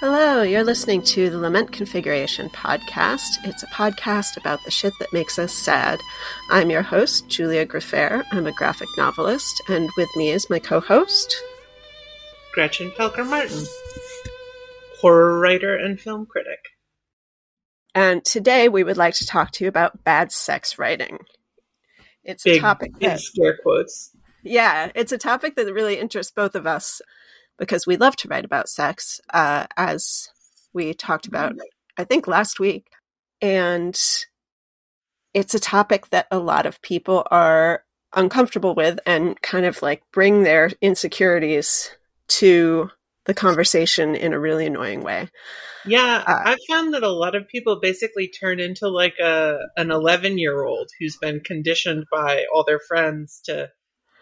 Hello, you're listening to the Lament Configuration podcast. It's a podcast about the shit that makes us sad. I'm your host, Julia Gfrörer. I'm a graphic novelist, and with me is my co host, Gretchen Felker Martin, horror writer and film critic. And today we would like to talk to you about bad sex writing. It's big, a topic big scare quotes. yeah, it's a topic that really interests both of us because we love to write about sex, uh, as we talked about, I think, last week. And it's a topic that a lot of people are uncomfortable with and kind of like bring their insecurities to the conversation in a really annoying way. Yeah, Uh, I've found that a lot of people basically turn into like a an 11 year old who's been conditioned by all their friends to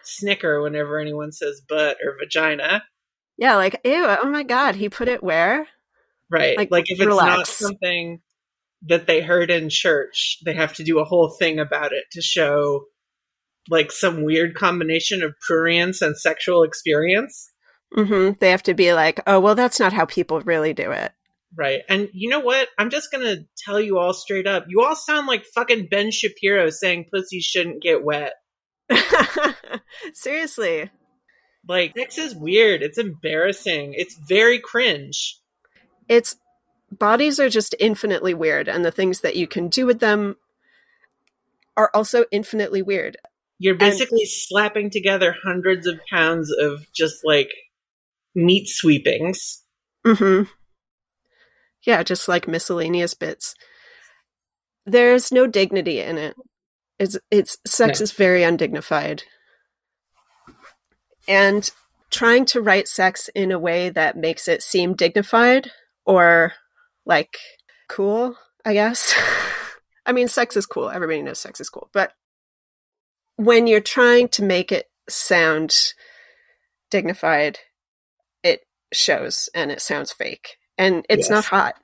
snicker whenever anyone says butt or vagina. Yeah, like, ew, oh my God, he put it where? Right. Like, Like, if it's not something that they heard in church, they have to do a whole thing about it to show like some weird combination of prurience and sexual experience. hmm They have to be like, oh, well, that's not how people really do it. Right. And you know what? I'm just going to tell you all straight up. You all sound like fucking Ben Shapiro saying pussy shouldn't get wet. Seriously. Like, sex is weird. It's embarrassing. It's very cringe. It's bodies are just infinitely weird, and the things that you can do with them are also infinitely weird. You're basically slapping together hundreds of pounds of just like meat sweepings. hmm Yeah, just like miscellaneous bits. There's no dignity in it. It's it's sex No. is very undignified. And trying to write sex in a way that makes it seem dignified or like cool, I guess. I mean, sex is cool. Everybody knows sex is cool. But when you're trying to make it sound dignified, it shows and it sounds fake. And it's Yes. not hot.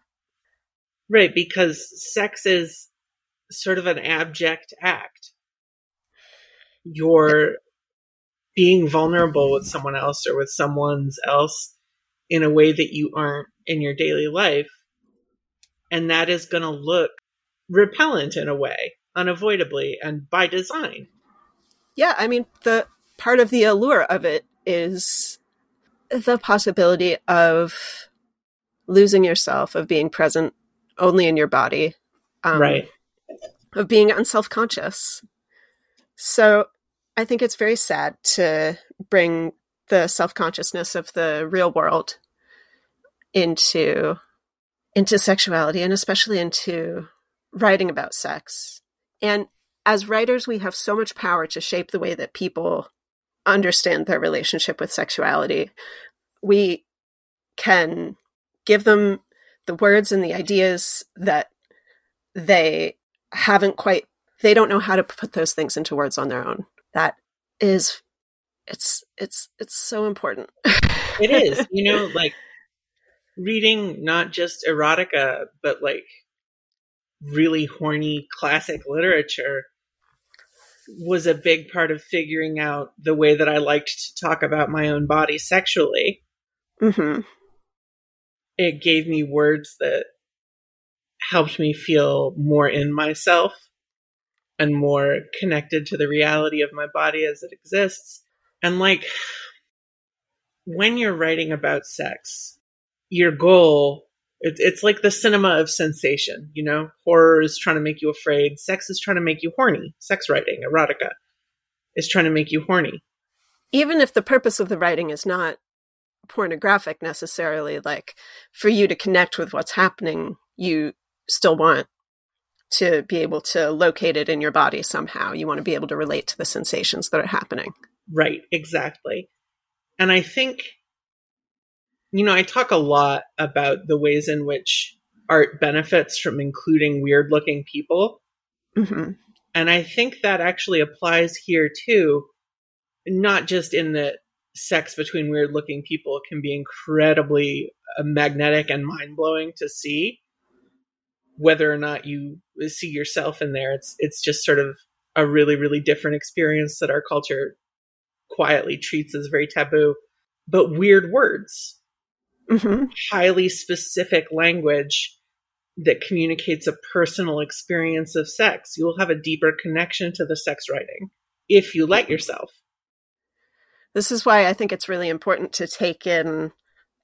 Right. Because sex is sort of an abject act. You're being vulnerable with someone else or with someone's else in a way that you aren't in your daily life. And that is going to look repellent in a way, unavoidably, and by design. Yeah, I mean, the part of the allure of it is the possibility of losing yourself, of being present only in your body, um, right. of being unself conscious. So I think it's very sad to bring the self consciousness of the real world into into sexuality and especially into writing about sex. And as writers, we have so much power to shape the way that people understand their relationship with sexuality. We can give them the words and the ideas that they haven't quite they don't know how to put those things into words on their own that is it's it's it's so important. It is, you know, like reading not just erotica, but like really horny classic literature was a big part of figuring out the way that I liked to talk about my own body sexually. hmm It gave me words that helped me feel more in myself and more connected to the reality of my body as it exists. And like when you're writing about sex, your goal it's it's like the cinema of sensation, you know? Horror is trying to make you afraid, sex is trying to make you horny. Sex writing, erotica is trying to make you horny. even if the purpose of the writing is not pornographic necessarily like for you to connect with what's happening you still want to be able to locate it in your body somehow you want to be able to relate to the sensations that are happening Right, exactly. And I think, you know, I talk a lot about the ways in which art benefits from including weird looking people. hmm And I think that actually applies here too, not just in that sex between weird looking people can be incredibly uh, magnetic and mind blowing to see. Whether or not you see yourself in there, it's it's just sort of a really really different experience that our culture quietly treats as very taboo. But weird words, hmm highly specific language that communicates a personal experience of sex. You'll have a deeper connection to the sex writing if you let yourself. This is why I think it's really important to take in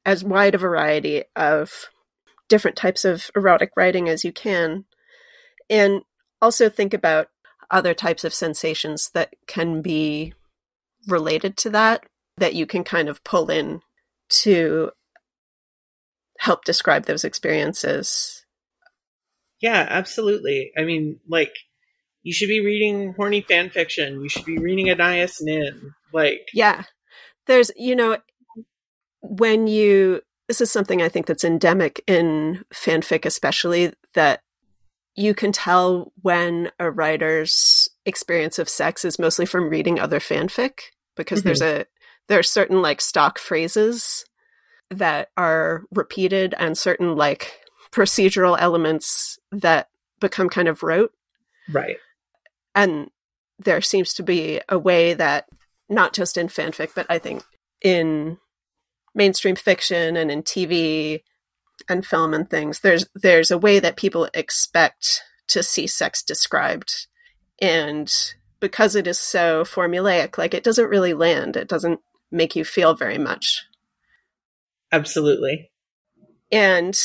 as wide a variety of different types of erotic writing as you can. And also think about other types of sensations that can be related to that, that you can kind of pull in to help describe those experiences. Yeah, absolutely. I mean, like, you should be reading horny fan fiction. You should be reading Anais Nin. Like, Yeah. There's, you know, when you, this is something I think that's endemic in fanfic, especially that you can tell when a writer's experience of sex is mostly from reading other fanfic because there's mm-hmm. a, there are certain like stock phrases that are repeated and certain like procedural elements that become kind of rote right. and there seems to be a way that not just in fanfic but i think in mainstream fiction and in tv and film and things there's there's a way that people expect to see sex described and because it is so formulaic like it doesn't really land it doesn't make you feel very much Absolutely. And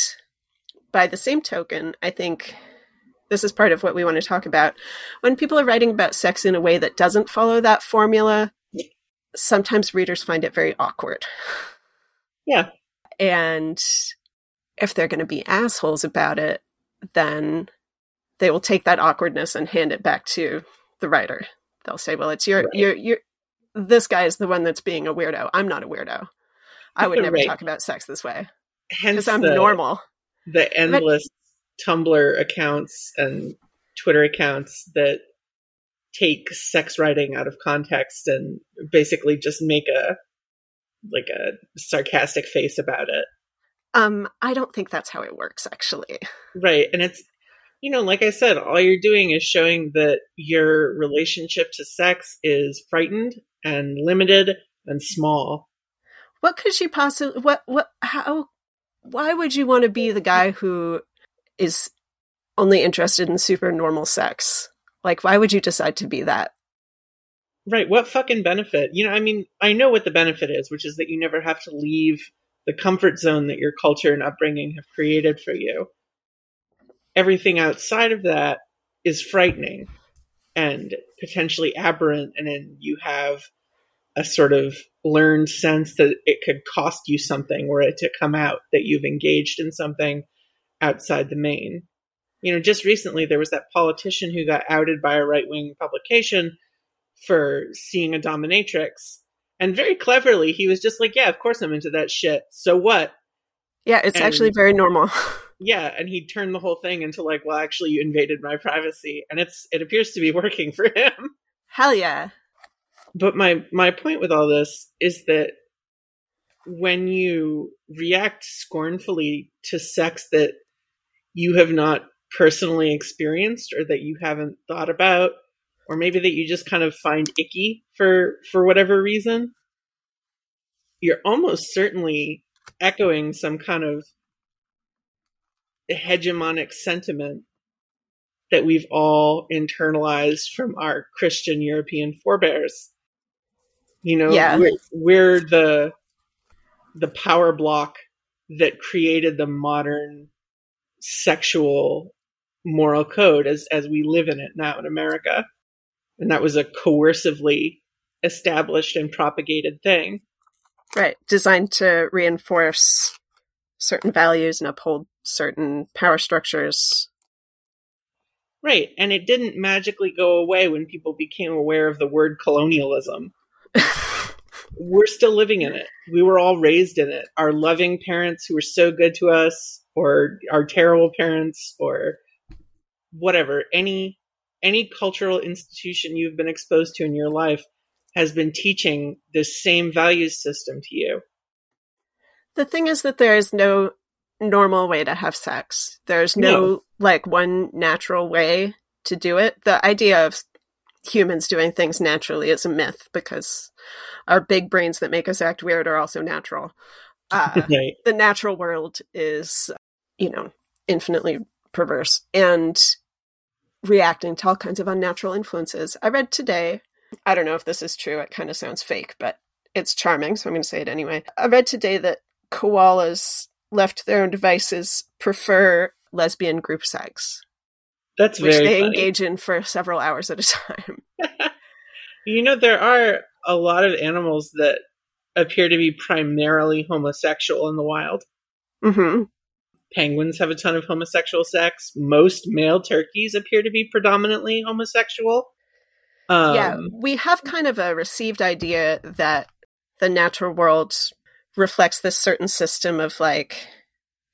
by the same token, I think this is part of what we want to talk about. When people are writing about sex in a way that doesn't follow that formula, sometimes readers find it very awkward. Yeah. And if they're going to be assholes about it, then they will take that awkwardness and hand it back to the writer. They'll say, "Well, it's your Right. your your this guy is the one that's being a weirdo. I'm not a weirdo. I would never Right. talk about sex this way Hence because I'm the, normal." the endless Tumblr accounts and Twitter accounts that take sex writing out of context and basically just make a like a sarcastic face about it. Um, I don't think that's how it works, actually. Right. And it's, you know, like I said, all you're doing is showing that your relationship to sex is frightened and limited and small. What could she possibly? What? What? How? Why would you want to be the guy who is only interested in super normal sex? Like, why would you decide to be that? Right. What fucking benefit? You know, I mean, I know what the benefit is, which is that you never have to leave the comfort zone that your culture and upbringing have created for you. Everything outside of that is frightening and potentially aberrant. And then you have a sort of learned sense that it could cost you something were it to come out that you've engaged in something outside the main. You know, just recently there was that politician who got outed by a right wing publication for seeing a dominatrix. And very cleverly, he was just like, Yeah, of course I'm into that shit. So what? Yeah, it's And- actually very normal. Yeah, and he turned the whole thing into like, well, actually, you invaded my privacy, and it's it appears to be working for him. Hell yeah. But my my point with all this is that when you react scornfully to sex that you have not personally experienced or that you haven't thought about or maybe that you just kind of find icky for for whatever reason you're almost certainly echoing some kind of hegemonic sentiment that we've all internalized from our Christian European forebears. You know, Yeah. we're, we're the the power block that created the modern sexual moral code as as we live in it now in America. And that was a coercively established and propagated thing. Right. Designed to reinforce certain values and uphold certain power structures. Right. And it didn't magically go away when people became aware of the word colonialism. We're still living in it. We were all raised in it. Our loving parents who were so good to us, or our terrible parents, or whatever, any any cultural institution you've been exposed to in your life has been teaching this same value system to you. The thing is that there is no normal way to have sex. There's no, No. like one natural way to do it. The idea of humans doing things naturally is a myth because our big brains that make us act weird are also natural. Uh, right. the natural world is, you know, infinitely perverse and reacting to all kinds of unnatural influences. I read today, I don't know if this is true, it kind of sounds fake, but it's charming, so I'm going to say it anyway. I read today that koalas left to their own devices prefer lesbian group sex, That's which very they funny. engage in for several hours at a time. You know, there are a lot of animals that appear to be primarily homosexual in the wild. hmm Penguins have a ton of homosexual sex. Most male turkeys appear to be predominantly homosexual. Um, yeah, we have kind of a received idea that the natural world reflects this certain system of like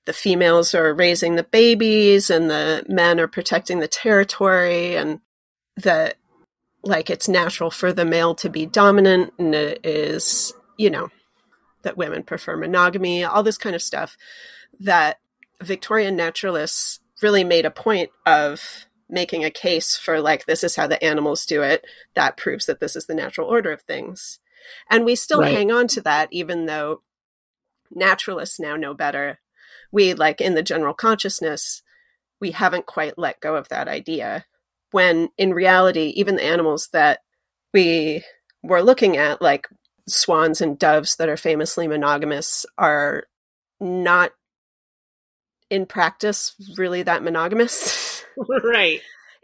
the females are raising the babies and the men are protecting the territory and that like it's natural for the male to be dominant and it is you know that women prefer monogamy all this kind of stuff that victorian naturalists really made a point of making a case for like this is how the animals do it. That proves that this is the natural order of things. And we still Right. hang on to that even though naturalists now know better. We like in the general consciousness we haven't quite let go of that idea when in reality even the animals that we were looking at like swans and doves that are famously monogamous are not in practice really that monogamous right.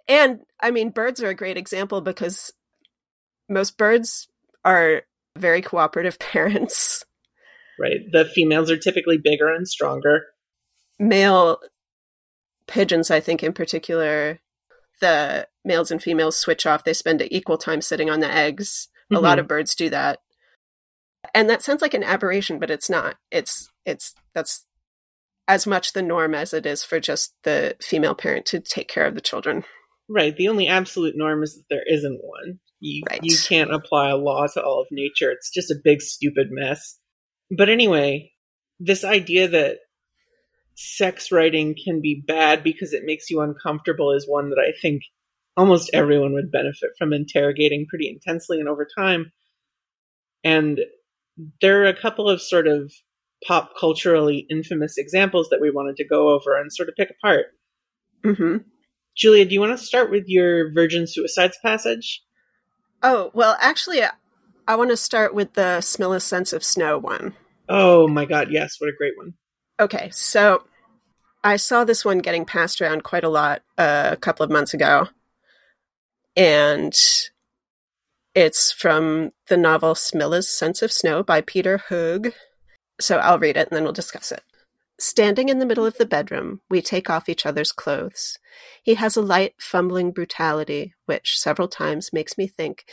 and i mean birds are a great example because most birds are very cooperative parents Right. The females are typically bigger and stronger. male pigeons, I think in particular, the males and females switch off. They spend equal time sitting on the eggs. A lot Mhm. of birds do that. And that sounds like an aberration, but it's not. It's it's that's as much the norm as it is for just the female parent to take care of the children. Right. The only absolute norm is that there isn't one. You Right. you can't apply a law to all of nature. It's just a big stupid mess. But anyway, this idea that sex writing can be bad because it makes you uncomfortable is one that I think almost everyone would benefit from interrogating pretty intensely and over time. And there are a couple of sort of pop culturally infamous examples that we wanted to go over and sort of pick apart. hmm Julia, do you want to start with your virgin suicides passage? Oh well, actually, I, I want to start with the Smilla's sense of snow one. Oh my god, yes, what a great one. Okay, so I saw this one getting passed around quite a lot uh, a couple of months ago. And it's from the novel Smilla's Sense of Snow by Peter Høeg. So I'll read it and then we'll discuss it. Standing in the middle of the bedroom, we take off each other's clothes. He has a light, fumbling brutality, which several times makes me think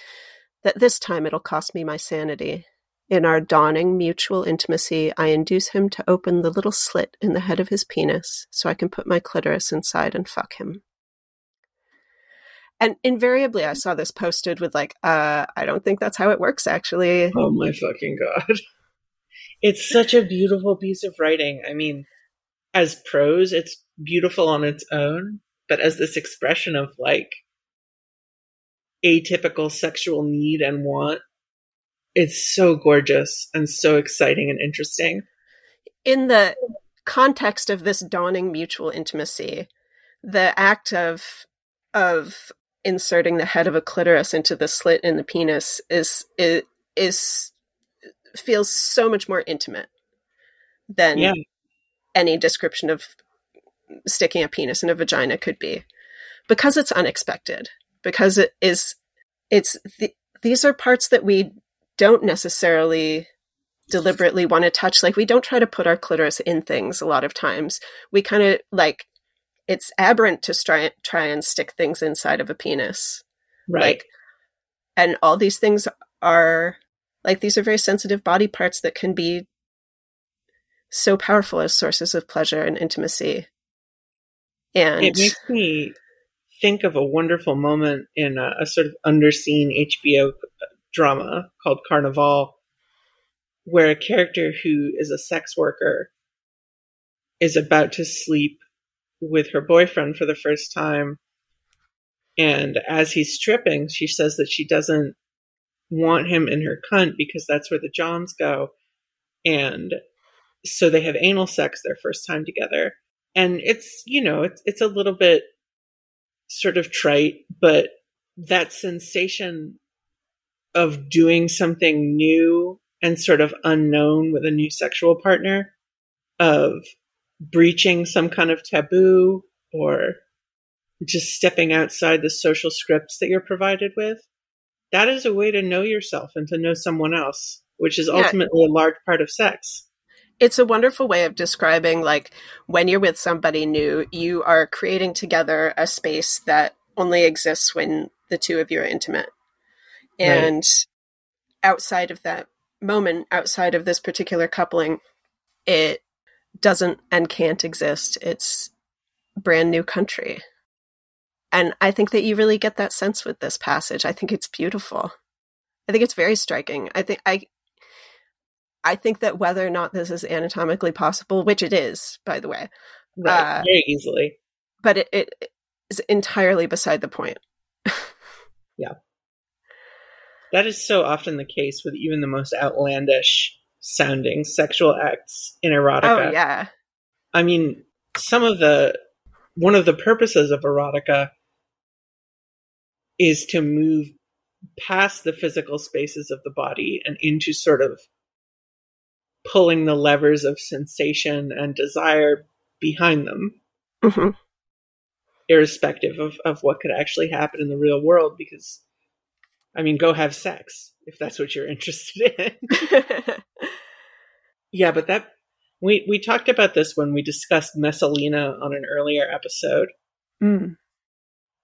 that this time it'll cost me my sanity. In our dawning mutual intimacy, I induce him to open the little slit in the head of his penis so I can put my clitoris inside and fuck him. And invariably, I saw this posted with, like, uh, I don't think that's how it works, actually. Oh my fucking god. It's such a beautiful piece of writing. I mean, as prose, it's beautiful on its own, but as this expression of like atypical sexual need and want, it's so gorgeous and so exciting and interesting. In the context of this dawning mutual intimacy, the act of of inserting the head of a clitoris into the slit in the penis is is, is feels so much more intimate than Yeah. any description of sticking a penis in a vagina could be. Because it's unexpected. Because it is it's th- these are parts that we don't necessarily deliberately want to touch. Like we don't try to put our clitoris in things a lot of times. We kind of like it's aberrant to try try and stick things inside of a penis. Right. like and all these things are like these are very sensitive body parts that can be so powerful as sources of pleasure and intimacy and it makes me think of a wonderful moment in a, a sort of underseen HBO uh, drama called Carnival, where a character who is a sex worker is about to sleep with her boyfriend for the first time. And as he's stripping, she says that she doesn't want him in her cunt because that's where the Johns go. And so they have anal sex their first time together. And it's, you know, it's it's a little bit sort of trite, but that sensation of doing something new and sort of unknown with a new sexual partner, of breaching some kind of taboo or just stepping outside the social scripts that you're provided with, that is a way to know yourself and to know someone else, which is ultimately yeah. a large part of sex. It's a wonderful way of describing like when you're with somebody new, you are creating together a space that only exists when the two of you are intimate. And right. outside of that moment, outside of this particular coupling, it doesn't and can't exist. It's brand new country. And I think that you really get that sense with this passage. I think it's beautiful. I think it's very striking. I think I I think that whether or not this is anatomically possible, which it is, by the way, right, uh, very easily, but it, it is entirely beside the point. yeah, that is so often the case with even the most outlandish sounding sexual acts in erotica. Oh yeah, I mean, some of the one of the purposes of erotica is to move past the physical spaces of the body and into sort of pulling the levers of sensation and desire behind them, mm-hmm. irrespective of, of what could actually happen in the real world. Because, I mean, go have sex if that's what you're interested in. yeah, but that we we talked about this when we discussed Messalina on an earlier episode. Mm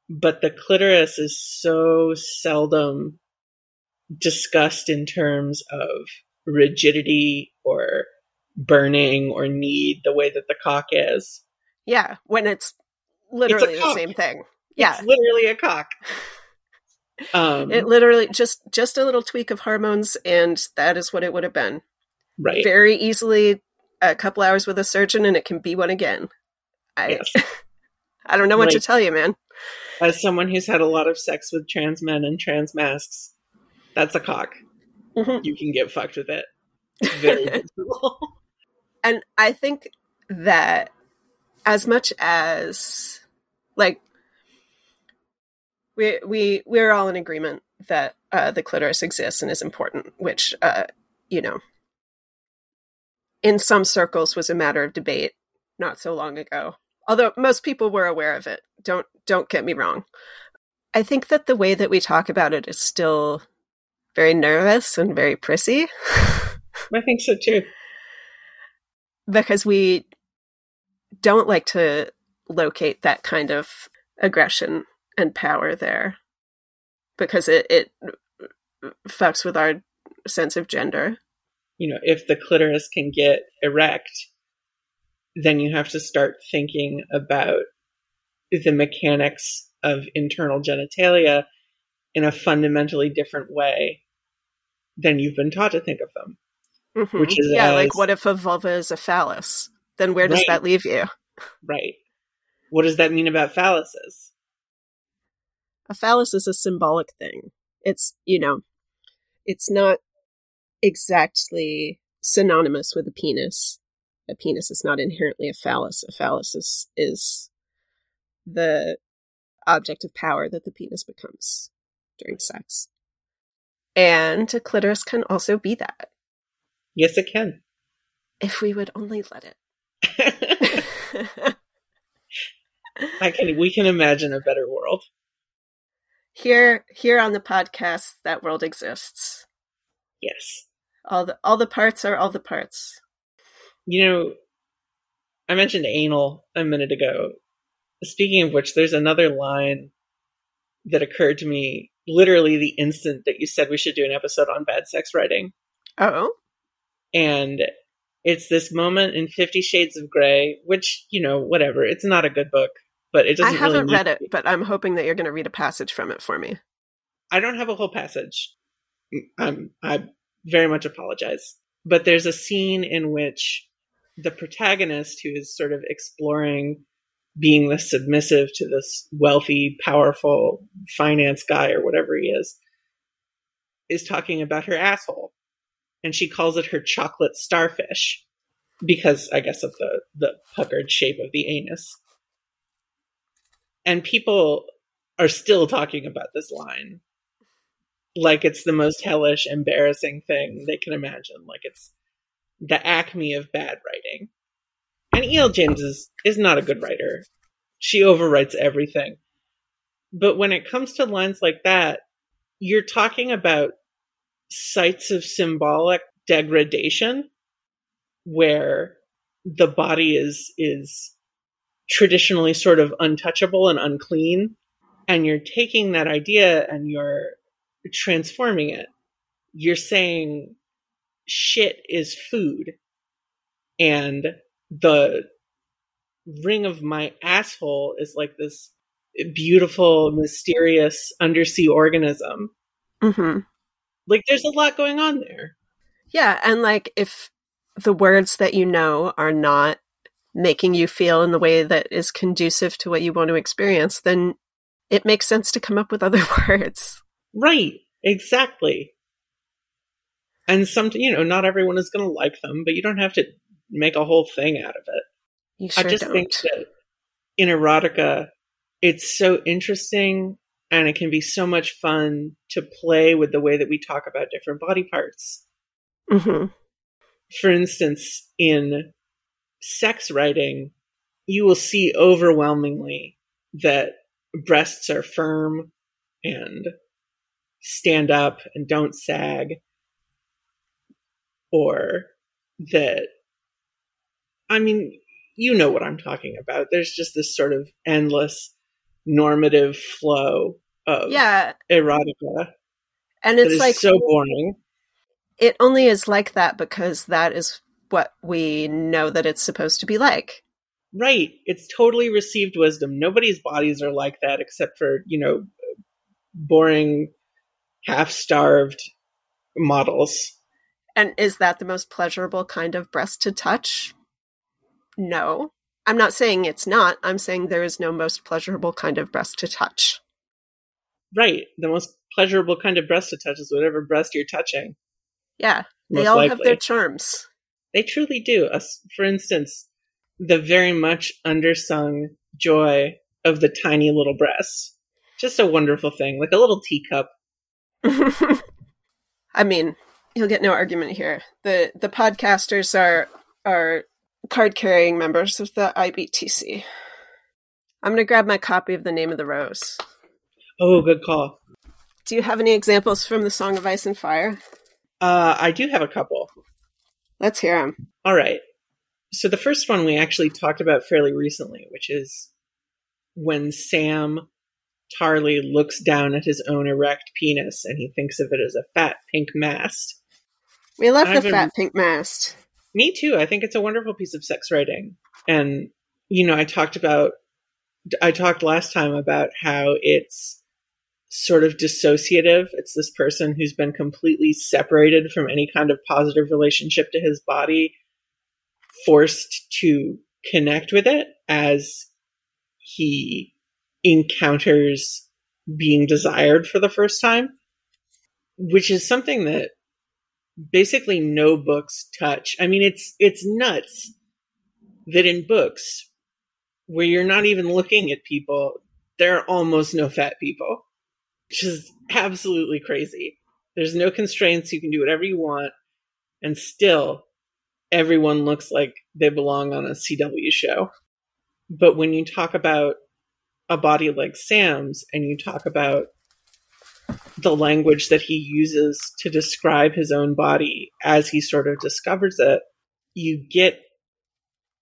but the clitoris is so seldom discussed in terms of rigidity or burning or need the way that the cock is. Yeah, when it's literally it's the same thing. Yeah. It's literally a cock. Um, it literally just just a little tweak of hormones and that is what it would have been. Right. Very easily a couple hours with a surgeon and it can be one again. I yes. I don't know what like, to tell you, man as someone who's had a lot of sex with trans men and trans masks, that's a cock. Mm-hmm. You can get fucked with it. very and I think that as much as like we we we're all in agreement that uh, the clitoris exists and is important, which uh, you know, in some circles was a matter of debate not so long ago although most people were aware of it. Don't don't get me wrong. I think that the way that we talk about it is still very nervous and very prissy. I think so too. Because we don't like to locate that kind of aggression and power there because it, it fucks with our sense of gender. You know, if the clitoris can get erect, then you have to start thinking about the mechanics of internal genitalia in a fundamentally different way than you've been taught to think of them. Mm-hmm. Which is yeah, as, like what if a vulva is a phallus? Then where does right. that leave you? Right. What does that mean about phalluses? A phallus is a symbolic thing. It's you know, it's not exactly synonymous with a penis a penis is not inherently a phallus. A phallus is, is the object of power that the penis becomes during sex. And a clitoris can also be that. Yes, it can. If we would only let it. I can we can imagine a better world. Here here on the podcast that world exists. Yes. All the all the parts are all the parts. You know, I mentioned anal a minute ago. Speaking of which, there's another line that occurred to me literally the instant that you said we should do an episode on bad sex writing. Uh oh. And it's this moment in Fifty Shades of Grey, which, you know, whatever. It's not a good book, but it doesn't I haven't really read it, but I'm hoping that you're going to read a passage from it for me. I don't have a whole passage. I'm, I very much apologize. But there's a scene in which the protagonist who is sort of exploring being the submissive to this wealthy, powerful finance guy or whatever he is, is talking about her asshole. And she calls it her chocolate starfish. because I guess of the the puckered shape of the anus. And people are still talking about this line like it's the most hellish, embarrassing thing they can imagine. Like it's the acme of bad writing. And E.L. James is, is not a good writer. She overwrites everything. But when it comes to lines like that, you're talking about sites of symbolic degradation where the body is is traditionally sort of untouchable and unclean and you're taking that idea and you're transforming it you're saying shit is food and the ring of my asshole is like this beautiful mysterious undersea organism Mm-hmm. like there's a lot going on there Yeah, and like if the words that you know are not making you feel in the way that is conducive to what you want to experience, then it makes sense to come up with other words. Right, exactly. And some, you know, not everyone is going to like them, but you don't have to make a whole thing out of it. You sure I just don't. think that in erotica, it's so interesting and it can be so much fun to play with the way that we talk about different body parts. hmm For instance, in sex writing, you will see overwhelmingly that breasts are firm and stand up and don't sag, or that, I mean, you know what I'm talking about. There's just this sort of endless normative flow of Yeah, erotica and it's is like so boring. it only is like that because that is what we know that it's supposed to be like. Right. It's totally received wisdom. Nobody's bodies are like that except for, you know, boring, half starved models. And is that the most pleasurable kind of breast to touch? No. I'm not saying it's not. I'm saying there is no most pleasurable kind of breast to touch. Right. The most pleasurable kind of breast to touch is whatever breast you're touching. Yeah, they all likely. have their charms. They truly do. For instance, the very much undersung joy of the tiny little breasts. Just a wonderful thing, like a little teacup. I mean, you'll get no argument here. The the podcasters are are card carrying members of the IBTC. I'm gonna grab my copy of The Name of the Rose. Oh, good call. Do you have any examples from the Song of Ice and Fire? Uh, I do have a couple. Let's hear them. All right. So the first one we actually talked about fairly recently, which is when Sam Tarly looks down at his own erect penis and he thinks of it as a fat pink mast. We love the I've been- fat pink mast. Me too. I think it's a wonderful piece of sex writing. And, you know, I talked about, I talked last time about how it's sort of dissociative. It's this person who's been completely separated from any kind of positive relationship to his body, forced to connect with it as he encounters being desired for the first time, which is something that basically no books touch. I mean, it's it's nuts that in books where you're not even looking at people, there are almost no fat people, which is absolutely crazy. There's no constraints. You can do whatever you want, and still, everyone looks like they belong on a CW show. But when you talk about a body like Sam's, and you talk about the language that he uses to describe his own body as he sort of discovers it, you get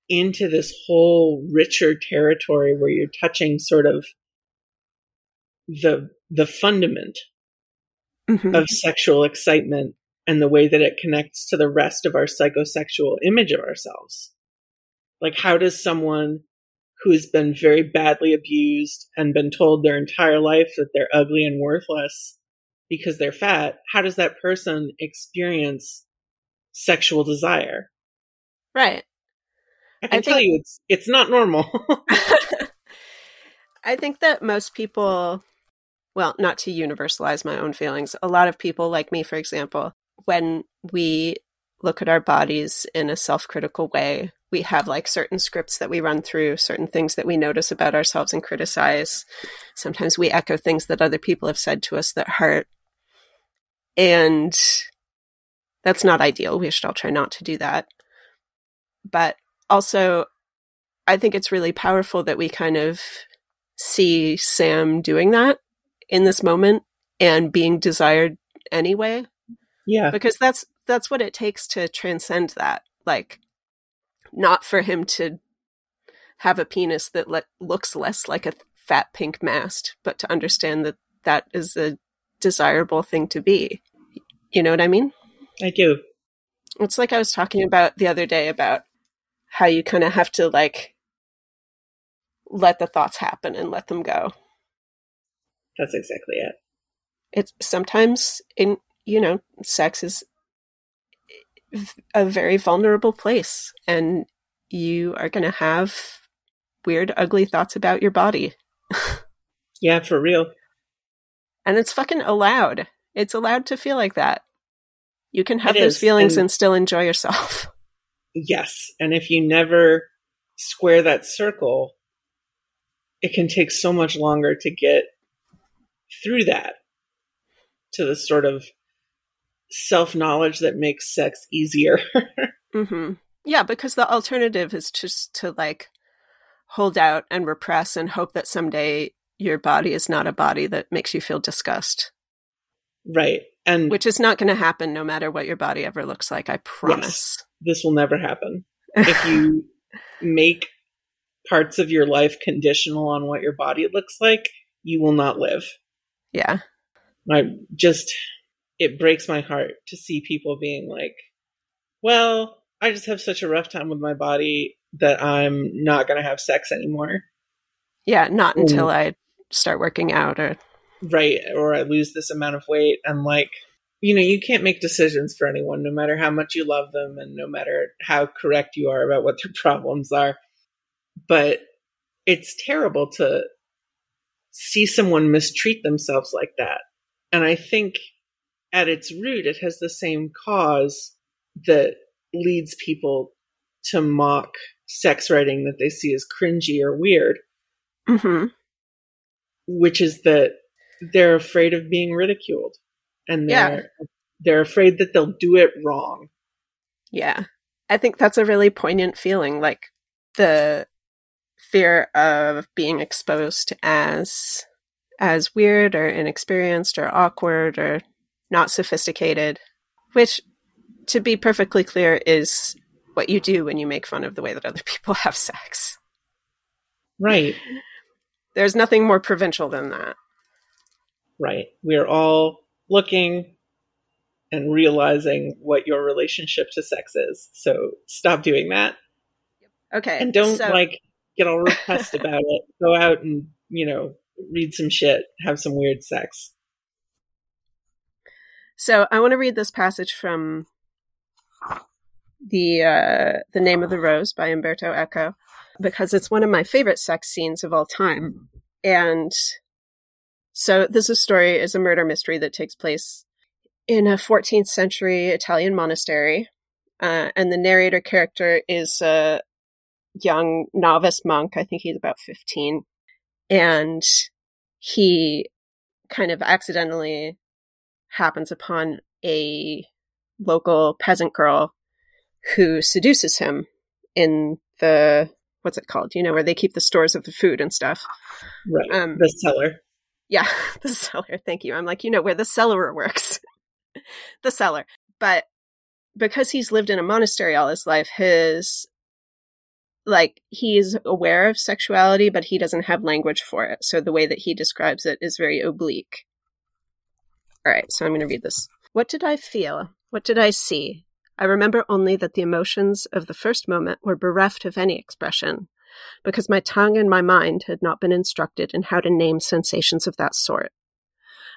into this whole richer territory where you're touching sort of the the fundament Mhm. of sexual excitement and the way that it connects to the rest of our psychosexual image of ourselves. Like, how does someone who's been very badly abused and been told their entire life that they're ugly and worthless because they're fat, how does that person experience sexual desire? Right. I can I tell think- you it's it's not normal. I think that most people, well, not to universalize my own feelings, a lot of people like me, for example, when we look at our bodies in a self critical way. We have like certain scripts that we run through, certain things that we notice about ourselves and criticize. Sometimes we echo things that other people have said to us that hurt. And that's not ideal. We should all try not to do that. But also, I think it's really powerful that we kind of see Sam doing that in this moment and being desired anyway. Yeah. Because that's that's what it takes to transcend that. Like not for him to have a penis that le- looks less like a fat pink mast, but to understand that that is a desirable thing to be. You know what I mean? I do. It's like I was talking about the other day about how you kind of have to like let the thoughts happen and let them go. That's exactly it. It's sometimes in you know, sex is a very vulnerable place and you are going to have weird ugly thoughts about your body. yeah, for real. And it's fucking allowed. It's allowed to feel like that. You can have it those is. feelings and, and still enjoy yourself. Yes. And if you never square that circle, it can take so much longer to get through that to the sort of self knowledge that makes sex easier. mm-hmm. Yeah, because the alternative is just to like hold out and repress and hope that someday your body is not a body that makes you feel disgust. Right. And which is not going to happen no matter what your body ever looks like, I promise. Yes, this will never happen. if you make parts of your life conditional on what your body looks like, you will not live. Yeah. I just it breaks my heart to see people being like, well, I just have such a rough time with my body that I'm not going to have sex anymore. Yeah, not until I start working out or right or I lose this amount of weight and like you know, you can't make decisions for anyone no matter how much you love them and no matter how correct you are about what their problems are. But it's terrible to see someone mistreat themselves like that. And I think at its root, it has the same cause that leads people to mock sex writing that they see as cringy or weird, mm-hmm. which is that they're afraid of being ridiculed, and they're yeah. they're afraid that they'll do it wrong. Yeah, I think that's a really poignant feeling, like the fear of being exposed as as weird or inexperienced or awkward or not sophisticated, which, to be perfectly clear, is what you do when you make fun of the way that other people have sex. Right. There's nothing more provincial than that. Right. We are all looking and realizing what your relationship to sex is. So stop doing that. Okay. And don't so... like get all repressed about it. Go out and, you know, read some shit, have some weird sex. So I want to read this passage from the uh, the Name of the Rose by Umberto Eco because it's one of my favorite sex scenes of all time. And so this is story is a murder mystery that takes place in a 14th century Italian monastery, uh, and the narrator character is a young novice monk. I think he's about 15, and he kind of accidentally happens upon a local peasant girl who seduces him in the what's it called? You know, where they keep the stores of the food and stuff. Right. Um, the cellar. Yeah, the cellar. Thank you. I'm like, you know, where the cellarer works. the cellar. But because he's lived in a monastery all his life, his like he is aware of sexuality, but he doesn't have language for it. So the way that he describes it is very oblique. All right, so I'm going to read this. What did I feel? What did I see? I remember only that the emotions of the first moment were bereft of any expression, because my tongue and my mind had not been instructed in how to name sensations of that sort.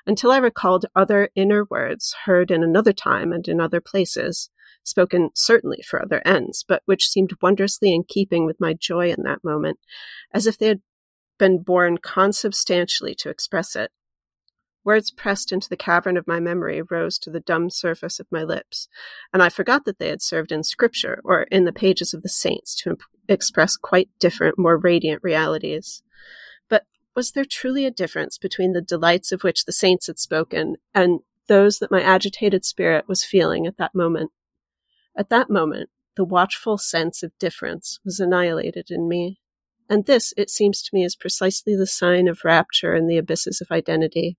Until I recalled other inner words heard in another time and in other places, spoken certainly for other ends, but which seemed wondrously in keeping with my joy in that moment, as if they had been born consubstantially to express it. Words pressed into the cavern of my memory rose to the dumb surface of my lips, and I forgot that they had served in Scripture or in the pages of the saints to imp- express quite different, more radiant realities. But was there truly a difference between the delights of which the saints had spoken and those that my agitated spirit was feeling at that moment? At that moment, the watchful sense of difference was annihilated in me. And this, it seems to me, is precisely the sign of rapture in the abysses of identity.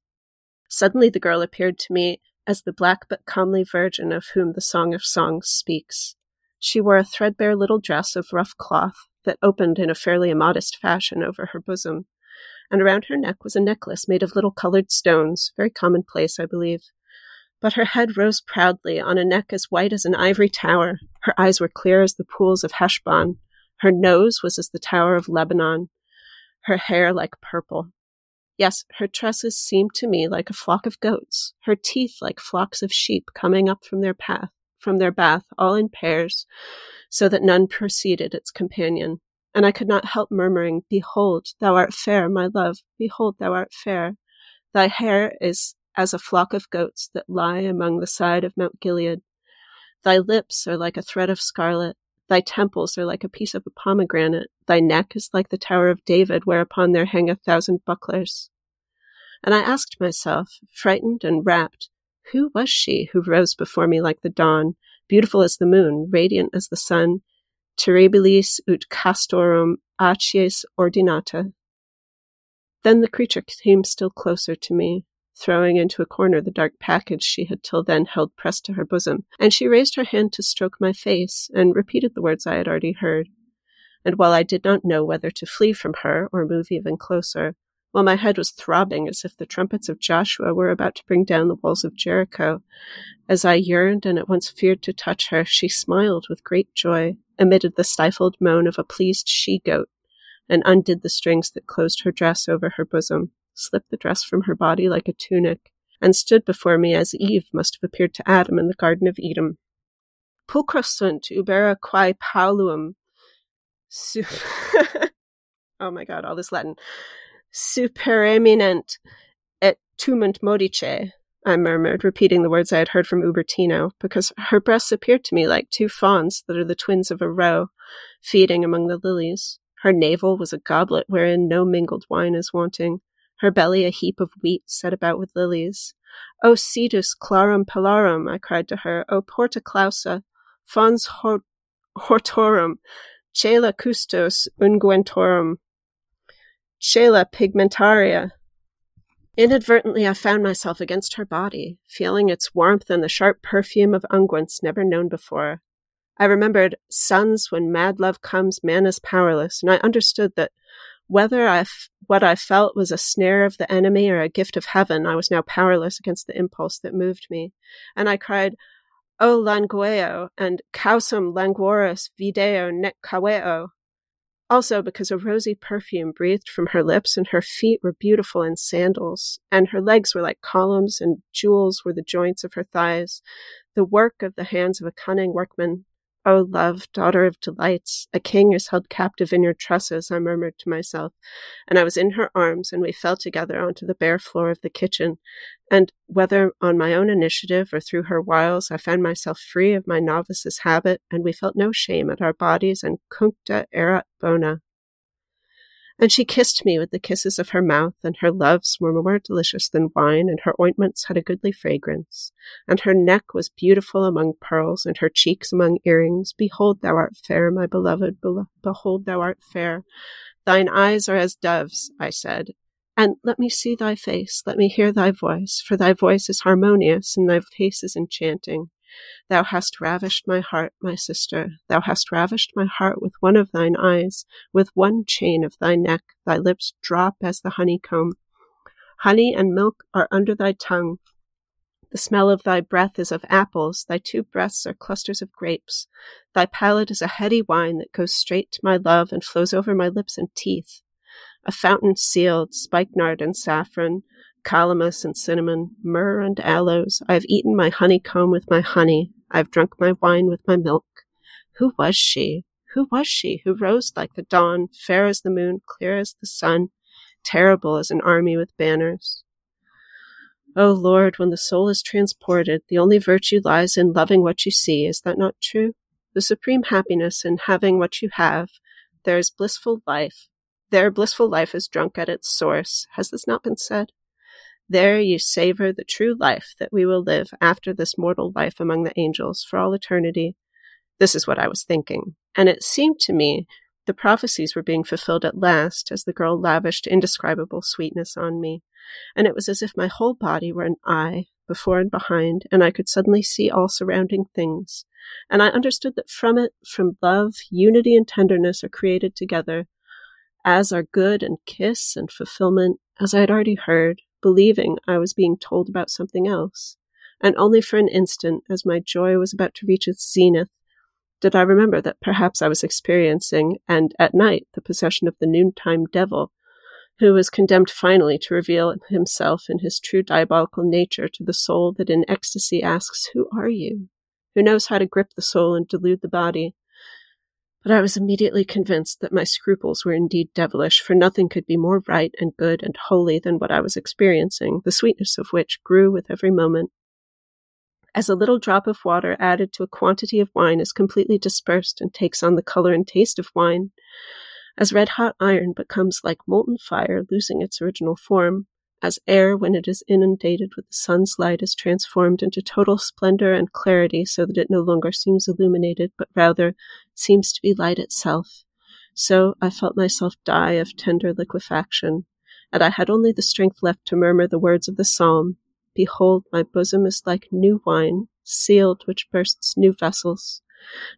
Suddenly the girl appeared to me as the black but comely virgin of whom the Song of Songs speaks. She wore a threadbare little dress of rough cloth that opened in a fairly immodest fashion over her bosom, and around her neck was a necklace made of little colored stones, very commonplace, I believe. But her head rose proudly on a neck as white as an ivory tower. Her eyes were clear as the pools of Heshbon. Her nose was as the tower of Lebanon. Her hair like purple. Yes, her tresses seemed to me like a flock of goats, her teeth like flocks of sheep coming up from their path, from their bath, all in pairs, so that none preceded its companion. And I could not help murmuring, Behold, thou art fair, my love, behold, thou art fair. Thy hair is as a flock of goats that lie among the side of Mount Gilead. Thy lips are like a thread of scarlet, thy temples are like a piece of a pomegranate, thy neck is like the Tower of David, whereupon there hang a thousand bucklers. And I asked myself, frightened and rapt, who was she who rose before me like the dawn, beautiful as the moon, radiant as the sun, terribilis ut castorum acies ordinata? Then the creature came still closer to me, throwing into a corner the dark package she had till then held pressed to her bosom, and she raised her hand to stroke my face, and repeated the words I had already heard. And while I did not know whether to flee from her or move even closer, while my head was throbbing as if the trumpets of Joshua were about to bring down the walls of Jericho. As I yearned and at once feared to touch her, she smiled with great joy, emitted the stifled moan of a pleased she goat, and undid the strings that closed her dress over her bosom, slipped the dress from her body like a tunic, and stood before me as Eve must have appeared to Adam in the Garden of Eden. Pulchra sunt ubera quae paulum. Oh my god, all this Latin supereminent et tument modice, I murmured, repeating the words I had heard from Ubertino, because her breasts appeared to me like two fawns that are the twins of a roe, feeding among the lilies. Her navel was a goblet wherein no mingled wine is wanting, her belly a heap of wheat set about with lilies. O sidus clarum puellarum, I cried to her, O porta clausa, fons hortorum, cella custos unguentorum, cella pigmentaria. Inadvertently, I found myself against her body, feeling its warmth and the sharp perfume of unguents never known before. I remembered, sons, when mad love comes, man is powerless, and I understood that whether I f- what I felt was a snare of the enemy or a gift of heaven, I was now powerless against the impulse that moved me. And I cried, O langueo, and causam languoris video nec caveo. Also, because a rosy perfume breathed from her lips, and her feet were beautiful in sandals, and her legs were like columns, and jewels were the joints of her thighs, the work of the hands of a cunning workman. O love, daughter of delights, a king is held captive in your tresses, I murmured to myself, and I was in her arms, and we fell together onto the bare floor of the kitchen. And whether on my own initiative or through her wiles, I found myself free of my novice's habit, and we felt no shame at our bodies, and cuncta erat bona. And she kissed me with the kisses of her mouth, and her loves were more delicious than wine, and her ointments had a goodly fragrance. And her neck was beautiful among pearls, and her cheeks among earrings. Behold, thou art fair, my beloved, behold, thou art fair. Thine eyes are as doves, I said. And let me see thy face, let me hear thy voice, for thy voice is harmonious, and thy face is enchanting. Thou hast ravished my heart, my sister. Thou hast ravished my heart with one of thine eyes, with one chain of thy neck. Thy lips drop as the honeycomb. Honey and milk are under thy tongue. The smell of thy breath is of apples. Thy two breasts are clusters of grapes. Thy palate is a heady wine that goes straight to my love and flows over my lips and teeth. A fountain sealed, spikenard and saffron, calamus and cinnamon, myrrh and aloes. I have eaten my honeycomb with my honey. I have drunk my wine with my milk. Who was she? Who was she who rose like the dawn, fair as the moon, clear as the sun, terrible as an army with banners? O Lord, when the soul is transported, the only virtue lies in loving what you see. Is that not true? The supreme happiness in having what you have. There is blissful life. There blissful life is drunk at its source. Has this not been said? There you savor the true life that we will live after this mortal life among the angels for all eternity. This is what I was thinking. And it seemed to me the prophecies were being fulfilled at last as the girl lavished indescribable sweetness on me. And it was as if my whole body were an eye, before and behind, and I could suddenly see all surrounding things. And I understood that from it, from love, unity and tenderness are created together, as are good and kiss and fulfillment, as I had already heard, believing I was being told about something else. And only for an instant, as my joy was about to reach its zenith, did I remember that perhaps I was experiencing, and at night, the possession of the noontime devil, who was condemned finally to reveal himself in his true diabolical nature to the soul that in ecstasy asks, Who are you? Who knows how to grip the soul and delude the body? But I was immediately convinced that my scruples were indeed devilish, for nothing could be more right and good and holy than what I was experiencing, the sweetness of which grew with every moment. As a little drop of water added to a quantity of wine is completely dispersed and takes on the color and taste of wine, as red hot iron becomes like molten fire, losing its original form, as air, when it is inundated with the sun's light, is transformed into total splendor and clarity so that it no longer seems illuminated, but rather seems to be light itself. So I felt myself die of tender liquefaction, and I had only the strength left to murmur the words of the psalm Behold, my bosom is like new wine, sealed, which bursts new vessels.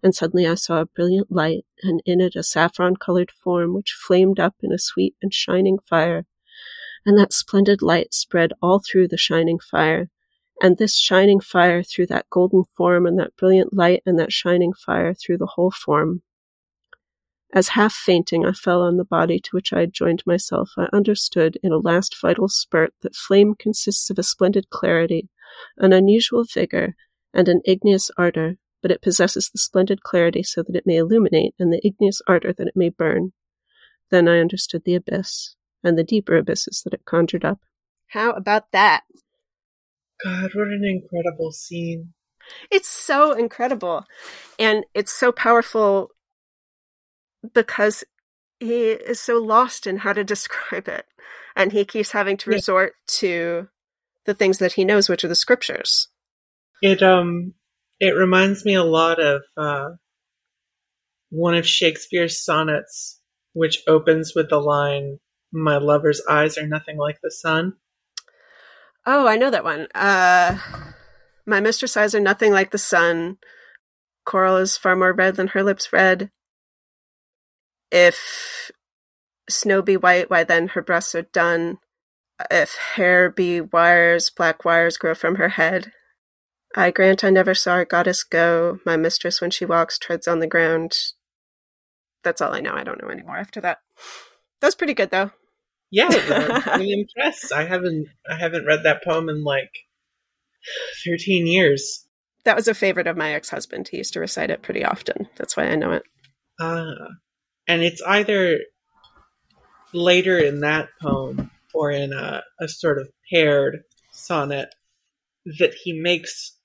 And suddenly I saw a brilliant light, and in it a saffron colored form which flamed up in a sweet and shining fire and that splendid light spread all through the shining fire. And this shining fire through that golden form, and that brilliant light and that shining fire through the whole form. As half fainting I fell on the body to which I had joined myself, I understood in a last vital spurt that flame consists of a splendid clarity, an unusual vigor, and an igneous ardor, but it possesses the splendid clarity so that it may illuminate, and the igneous ardor that it may burn. Then I understood the abyss and the deeper abysses that it conjured up. How about that? God, what an incredible scene. It's so incredible. And it's so powerful because he is so lost in how to describe it. And he keeps having to resort yeah. to the things that he knows, which are the scriptures. It um it reminds me a lot of uh, one of Shakespeare's sonnets, which opens with the line my lover's eyes are nothing like the sun. Oh, I know that one. Uh, my mistress' eyes are nothing like the sun. Coral is far more red than her lips red. If snow be white, why then her breasts are dun. If hair be wires, black wires grow from her head. I grant I never saw a goddess go. My mistress, when she walks, treads on the ground. That's all I know. I don't know anymore after that. That's pretty good, though yeah, I'm impressed. I haven't I haven't read that poem in like 13 years. That was a favorite of my ex-husband. He used to recite it pretty often. That's why I know it. Ah. And it's either later in that poem or in a, a sort of paired sonnet that he makes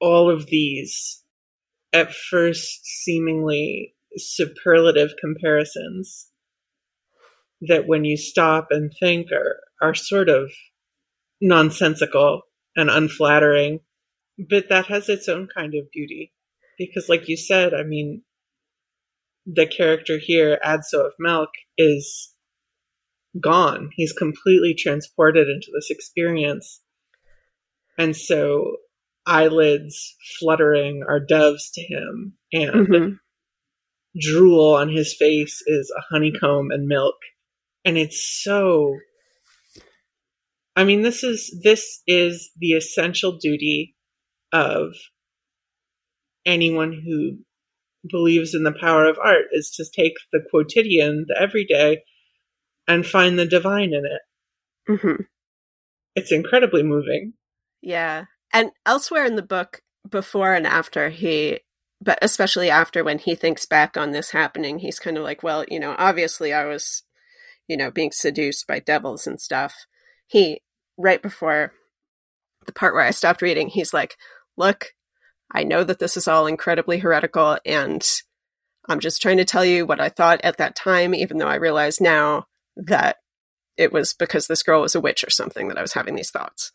all of these at first seemingly superlative comparisons that when you stop and think are are sort of nonsensical and unflattering but that has its own kind of beauty. Because like you said i mean the character here adso of Melk is gone. He's completely transported into this experience. And so eyelids fluttering are doves to him and mm-hmm. drool on his face is a honeycomb and milk and it's so I mean this is this is the essential duty of anyone who believes in the power of art is to take the quotidian, the everyday, and find the divine in it. Mm-hmm. It's incredibly moving. Yeah. And elsewhere in the book, before and after, he, but especially after when he thinks back on this happening, he's kind of like, well, you know, obviously I was you know, being seduced by devils and stuff. He, right before the part where I stopped reading, he's like, Look, I know that this is all incredibly heretical, and I'm just trying to tell you what I thought at that time, even though I realize now that it was because this girl was a witch or something that I was having these thoughts.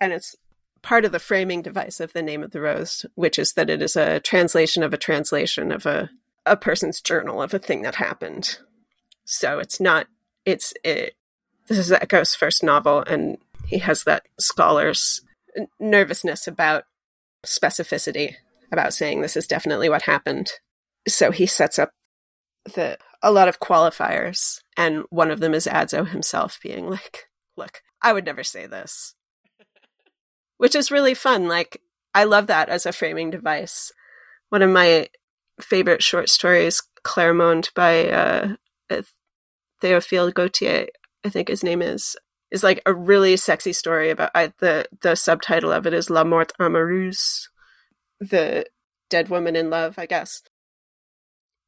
And it's part of the framing device of the name of the rose, which is that it is a translation of a translation of a, a person's journal of a thing that happened. So it's not, it's, it, this is Eco's first novel, and he has that scholar's nervousness about specificity, about saying this is definitely what happened. So he sets up the a lot of qualifiers, and one of them is Adso himself being like, "Look, I would never say this," which is really fun. Like, I love that as a framing device. One of my favorite short stories, Clarimonde by uh, Théophile Gautier, I think his name is, is like a really sexy story about I, the the subtitle of it is La Mort Amoureuse, the dead woman in love, I guess.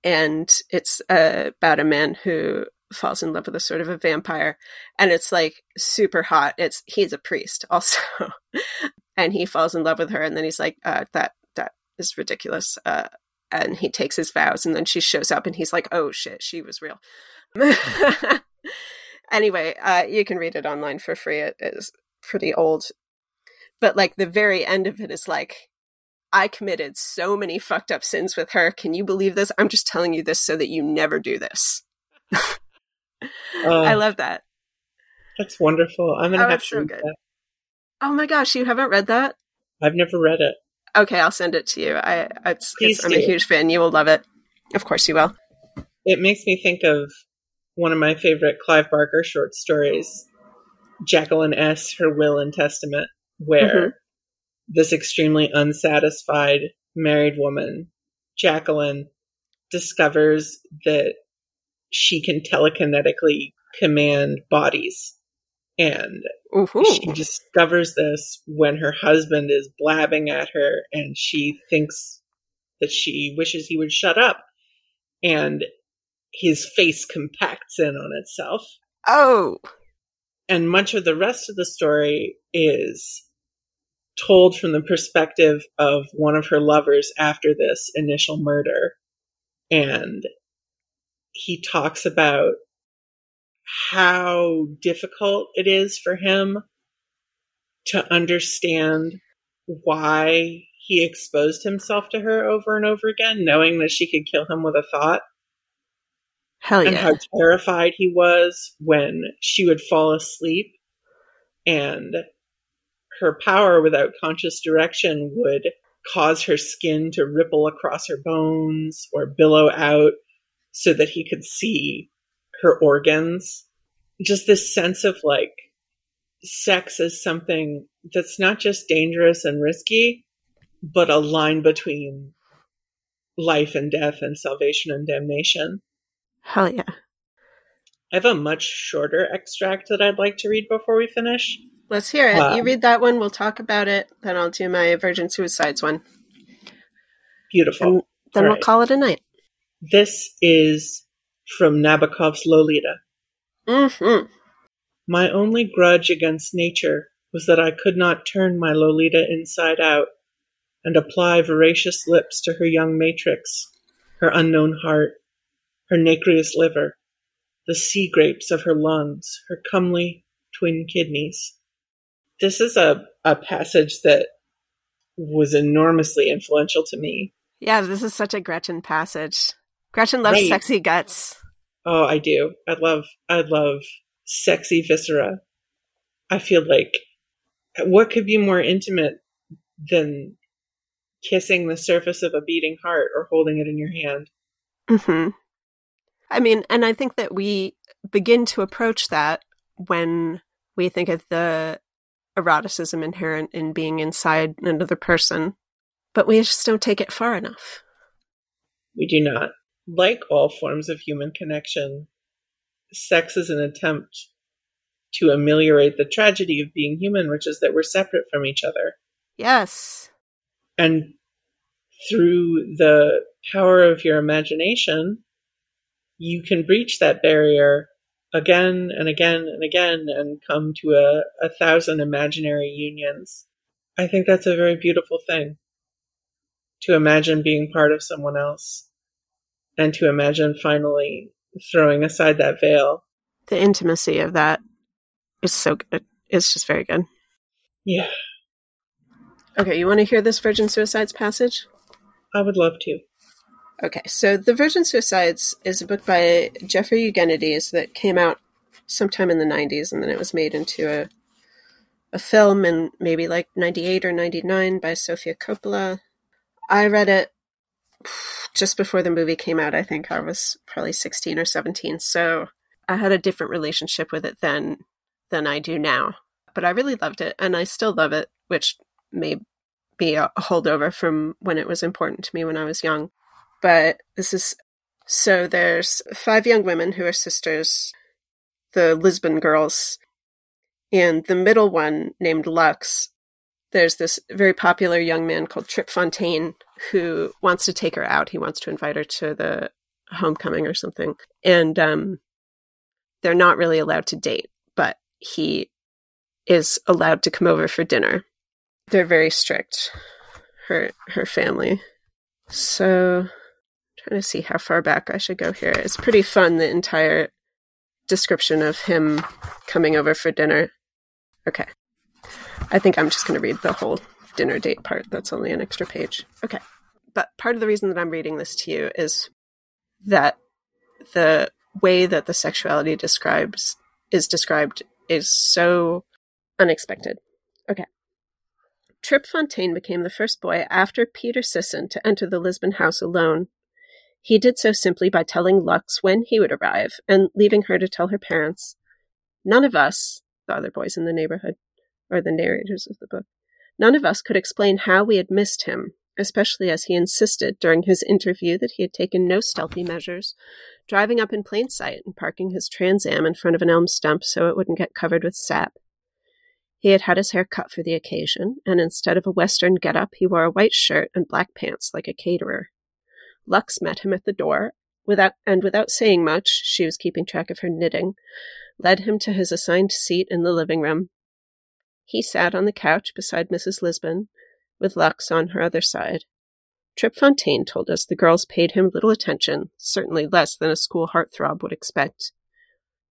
And it's uh, about a man who falls in love with a sort of a vampire. And it's like super hot. It's he's a priest also. And he falls in love with her and then he's like uh, that that is ridiculous. Uh, and he takes his vows and then she shows up and he's like oh shit she was real anyway uh, you can read it online for free it is pretty old but like the very end of it is like I committed so many fucked up sins with her. Can you believe this? I'm just telling you this so that you never do this. uh, I love that. That's wonderful. I'm gonna oh, have to so read good. that. Oh my gosh, you haven't read that? I've never read it. Okay, I'll send it to you. I it's, it's, I'm a huge fan. You will love it. Of course, you will. It makes me think of one of my favorite Clive Barker short stories, Jacqueline Ess Her Will and Testament, where mm-hmm this extremely unsatisfied married woman, Jacqueline, discovers that she can telekinetically command bodies. And Ooh-hoo. she discovers this when her husband is blabbing at her and she thinks that she wishes he would shut up. And his face compacts in on itself. Oh. And much of the rest of the story is told from the perspective of one of her lovers after this initial murder. And he talks about how difficult it is for him to understand why he exposed himself to her over and over again, knowing that she could kill him with a thought. Hell yeah. And how terrified he was when she would fall asleep and her power without conscious direction would cause her skin to ripple across her bones or billow out so that he could see her organs. Just this sense of like sex as something that's not just dangerous and risky, but a line between life and death and salvation and damnation. Hell yeah. I have a much shorter extract that I'd like to read before we finish. Let's hear it. Uh, you read that one, we'll talk about it. Then I'll do my Virgin Suicides one. Beautiful. And then All we'll right. call it a night. This is from Nabokov's Lolita. Mm-hmm. My only grudge against nature was that I could not turn my Lolita inside out and apply voracious lips to her young matrix, her unknown heart, her nacreous liver, the sea grapes of her lungs, her comely twin kidneys this is a, a passage that was enormously influential to me. Yeah, this is such a Gretchen passage. Gretchen loves right. sexy guts. Oh, I do. I love I love sexy viscera. I feel like what could be more intimate than kissing the surface of a beating heart or holding it in your hand? hmm I mean, and I think that we begin to approach that when we think of the eroticism inherent in being inside another person, but we just don't take it far enough. We do not. Like all forms of human connection, sex is an attempt to ameliorate the tragedy of being human, which is that we're separate from each other. Yes. And through the power of your imagination, you can breach that barrier again and again and again and come to a, a thousand imaginary unions. I think that's a very beautiful thing to imagine being part of someone else and to imagine finally throwing aside that veil. The intimacy of that is so good. It's just very good. Yeah. Okay, you want to hear this Virgin Suicides passage? I would love to. Okay, so The Virgin Suicides is a book by Jeffrey Eugenides that came out sometime in the 90s and then it was made into a a film in maybe like 98 or 99 by Sofia Coppola. I read it just before the movie came out. I think I was probably 16 or 17. So I had a different relationship with it then than I do now. But I really loved it and I still love it, which may be a holdover from when it was important to me when I was young. But this is so there's five young women who are sisters, the Lisbon girls, and the middle one named Lux. There's this very popular young man called Trip Fontaine who wants to take her out. He wants to invite her to the homecoming or something. And um, they're not really allowed to date, but he is allowed to come over for dinner. They're very strict, her her family. So trying to see how far back I should go here. It's pretty fun, the entire description of him coming over for dinner. Okay. I think I'm just going to read the whole dinner date part. That's only an extra page. Okay. But part of the reason that I'm reading this to you is that the way that the sexuality describes is described is so unexpected. Okay. Trip Fontaine became the first boy after Peter Sissen to enter the Lisbon house alone. He did so simply by telling Lux when he would arrive and leaving her to tell her parents. None of us, the other boys in the neighborhood, or the narrators of the book, none of us could explain how we had missed him, especially as he insisted during his interview that he had taken no stealthy measures, driving up in plain sight and parking his Trans Am in front of an elm stump so it wouldn't get covered with sap. He had had his hair cut for the occasion, and instead of a Western get-up, he wore a white shirt and black pants like a caterer. Lux met him at the door, without and without saying much, she was keeping track of her knitting, led him to his assigned seat in the living room. He sat on the couch beside Mrs. Lisbon, with Lux on her other side. Trip Fontaine told us the girls paid him little attention, certainly less than a school heartthrob would expect.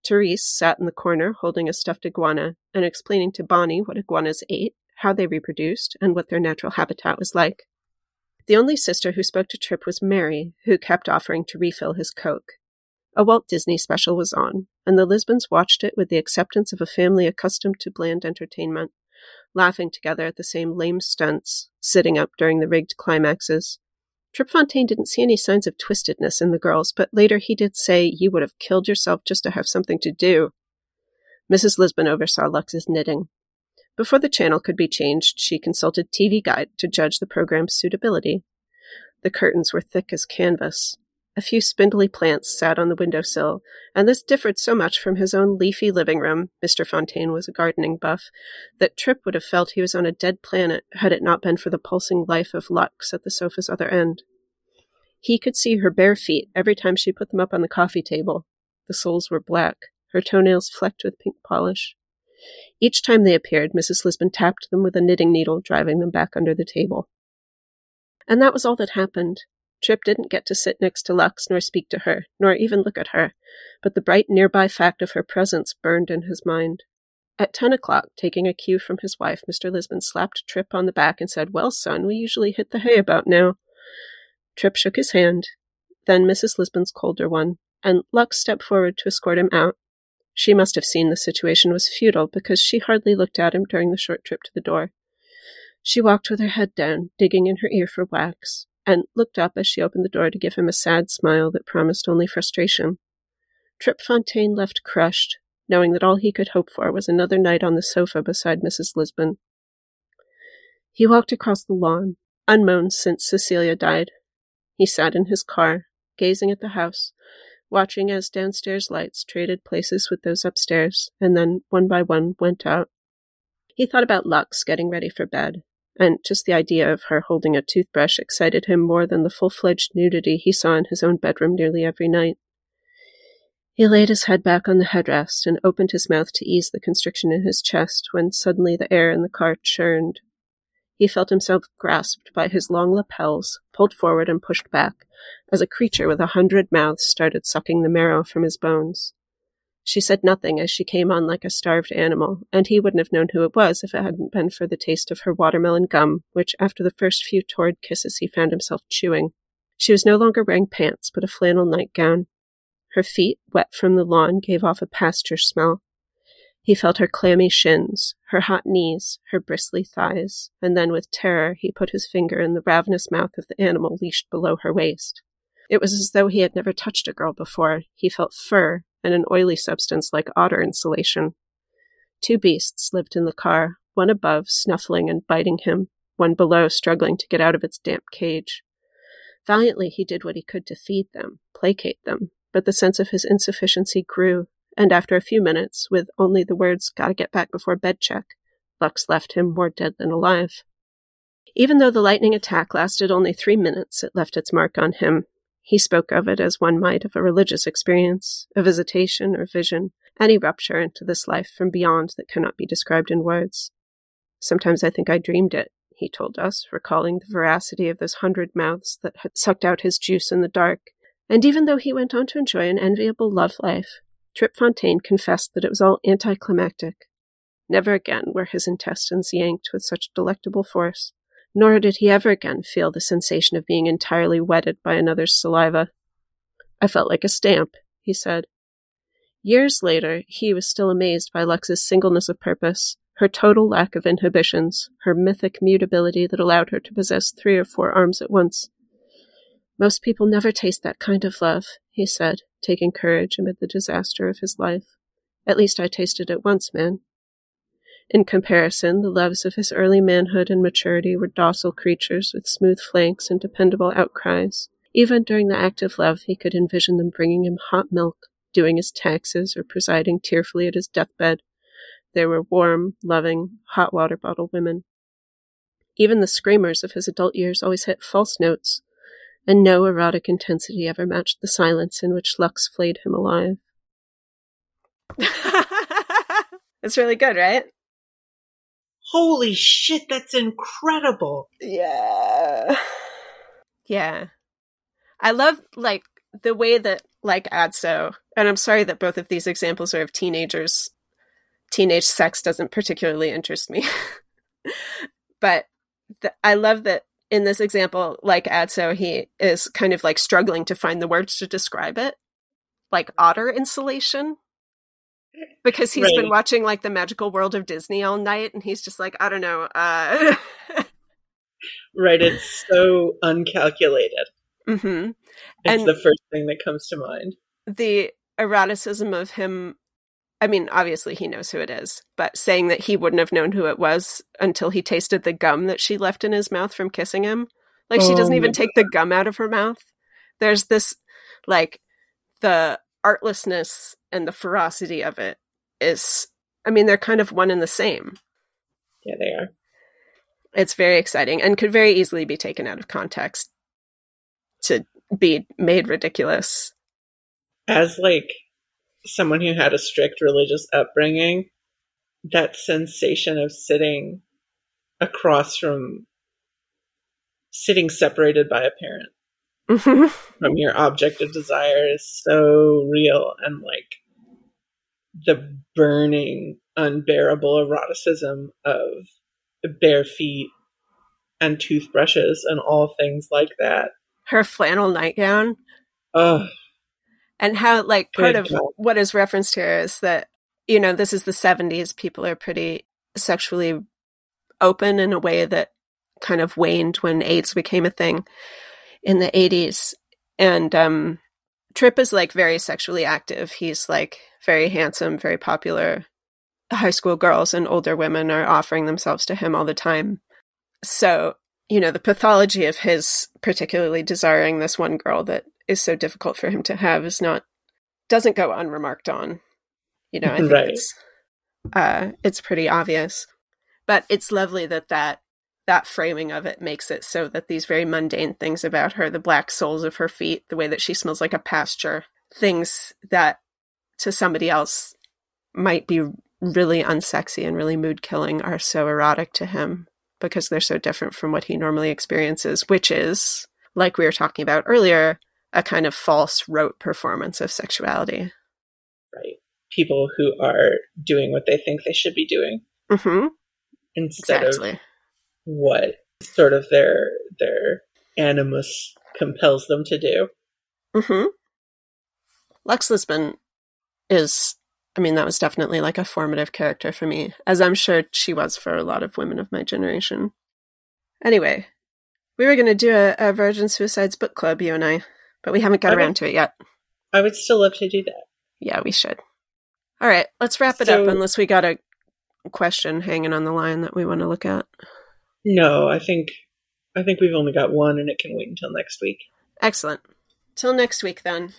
Therese sat in the corner holding a stuffed iguana and explaining to Bonnie what iguanas ate, how they reproduced, and what their natural habitat was like. The only sister who spoke to Trip was Mary, who kept offering to refill his Coke. A Walt Disney special was on, and the Lisbons watched it with the acceptance of a family accustomed to bland entertainment, laughing together at the same lame stunts, sitting up during the rigged climaxes. Trip Fontaine didn't see any signs of twistedness in the girls, but later he did say you would have killed yourself just to have something to do. Mrs. Lisbon oversaw Lux's knitting. Before the channel could be changed, she consulted TV Guide to judge the program's suitability. The curtains were thick as canvas. A few spindly plants sat on the window sill, and this differed so much from his own leafy living room Mr. Fontaine was a gardening buff that Trip would have felt he was on a dead planet had it not been for the pulsing life of Lux at the sofa's other end. He could see her bare feet every time she put them up on the coffee table. The soles were black, her toenails flecked with pink polish. Each time they appeared, Mrs. Lisbon tapped them with a knitting needle, driving them back under the table. And that was all that happened. Trip didn't get to sit next to Lux nor speak to her, nor even look at her, but the bright nearby fact of her presence burned in his mind. At ten o'clock, taking a cue from his wife, Mr. Lisbon slapped Trip on the back and said, Well, son, we usually hit the hay about now. Trip shook his hand, then Mrs. Lisbon's colder one, and Lux stepped forward to escort him out. She must have seen the situation was futile because she hardly looked at him during the short trip to the door. She walked with her head down, digging in her ear for wax, and looked up as she opened the door to give him a sad smile that promised only frustration. Trip Fontaine left crushed, knowing that all he could hope for was another night on the sofa beside Mrs. Lisbon. He walked across the lawn, unmown since Cecilia died. He sat in his car, gazing at the house, watching as downstairs lights traded places with those upstairs, and then, one by one, went out. He thought about Lux getting ready for bed, and just the idea of her holding a toothbrush excited him more than the full fledged nudity he saw in his own bedroom nearly every night. He laid his head back on the headrest and opened his mouth to ease the constriction in his chest when suddenly the air in the car churned. He felt himself grasped by his long lapels, pulled forward and pushed back, as a creature with a hundred mouths started sucking the marrow from his bones. She said nothing as she came on like a starved animal, and he wouldn't have known who it was if it hadn't been for the taste of her watermelon gum, which after the first few torrid kisses he found himself chewing. She was no longer wearing pants, but a flannel nightgown. Her feet, wet from the lawn, gave off a pasture smell. He felt her clammy shins, her hot knees, her bristly thighs, and then with terror he put his finger in the ravenous mouth of the animal leashed below her waist. It was as though he had never touched a girl before. He felt fur and an oily substance like otter insulation. Two beasts lived in the car, one above, snuffling and biting him, one below, struggling to get out of its damp cage. Valiantly he did what he could to feed them, placate them, but the sense of his insufficiency grew, and after a few minutes, with only the words, gotta get back before bed check, Lux left him more dead than alive. Even though the lightning attack lasted only three minutes, it left its mark on him. He spoke of it as one might of a religious experience, a visitation or vision, any rupture into this life from beyond that cannot be described in words. Sometimes I think I dreamed it, he told us, recalling the veracity of those hundred mouths that had sucked out his juice in the dark. And even though he went on to enjoy an enviable love life, Trip Fontaine confessed that it was all anticlimactic. Never again were his intestines yanked with such delectable force, nor did he ever again feel the sensation of being entirely wetted by another's saliva. I felt like a stamp, he said. Years later, he was still amazed by Lux's singleness of purpose, her total lack of inhibitions, her mythic mutability that allowed her to possess three or four arms at once. Most people never taste that kind of love, he said, taking courage amid the disaster of his life. At least I tasted it once, man. In comparison, the loves of his early manhood and maturity were docile creatures with smooth flanks and dependable outcries. Even during the active love, he could envision them bringing him hot milk, doing his taxes, or presiding tearfully at his deathbed. They were warm, loving, hot water bottle women. Even the screamers of his adult years always hit false notes, and no erotic intensity ever matched the silence in which Lux flayed him alive. it's really good, right? Holy shit, that's incredible. Yeah. Yeah. I love like the way that like Adso, and I'm sorry that both of these examples are of teenagers. Teenage sex doesn't particularly interest me. but the, I love that in this example, like Adso, he is kind of like struggling to find the words to describe it, like otter insulation, because he's right. been watching like the magical world of Disney all night, and he's just like, I don't know. Uh... right, it's so uncalculated. Mm-hmm. It's and the first thing that comes to mind. The eroticism of him I mean, obviously he knows who it is, but saying that he wouldn't have known who it was until he tasted the gum that she left in his mouth from kissing him. Like she doesn't oh even take the gum out of her mouth. There's this like the artlessness and the ferocity of it is I mean, they're kind of one and the same. Yeah, they are. It's very exciting and could very easily be taken out of context to be made ridiculous. As like someone who had a strict religious upbringing, that sensation of sitting across from sitting separated by a parent mm-hmm. from your object of desire is so real and like the burning unbearable eroticism of bare feet and toothbrushes and all things like that. Her flannel nightgown. Oh and how like part of what is referenced here is that you know this is the 70s people are pretty sexually open in a way that kind of waned when AIDS became a thing in the 80s and um Trip is like very sexually active. He's like very handsome very popular. High school girls and older women are offering themselves to him all the time. So you know the pathology of his particularly desiring this one girl that is so difficult for him to have is not doesn't go unremarked on. You know, I think right. it's uh, it's pretty obvious, but it's lovely that that that framing of it makes it so that these very mundane things about her, the black soles of her feet, the way that she smells like a pasture, things that to somebody else might be really unsexy and really mood killing, are so erotic to him because they're so different from what he normally experiences, which is, like we were talking about earlier, a kind of false rote performance of sexuality. Right. People who are doing what they think they should be doing Mm-hmm. instead Exactly. of what sort of their their animus compels them to do. Mm-hmm. Lux Lisbon is, I mean, that was definitely like a formative character for me, as I'm sure she was for a lot of women of my generation. Anyway, we were going to do a, a Virgin Suicides book club, you and I, but we haven't got around to it yet. I would still love to do that. Yeah, we should. All right, let's wrap it So- up unless we got a question hanging on the line that we want to look at. No, I think I think we've only got one and it can wait until next week. Excellent. Till next week, then.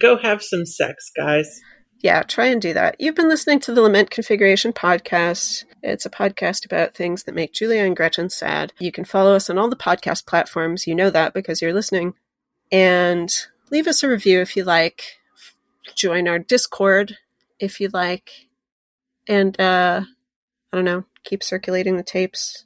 Go have some sex, guys. Yeah, try and do that. You've been listening to the Lament Configuration podcast. It's a podcast about things that make Julia and Gretchen sad. You can follow us on all the podcast platforms. You know that because you're listening. And leave us a review if you like. Join our Discord if you like. And, uh, I don't know, keep circulating the tapes.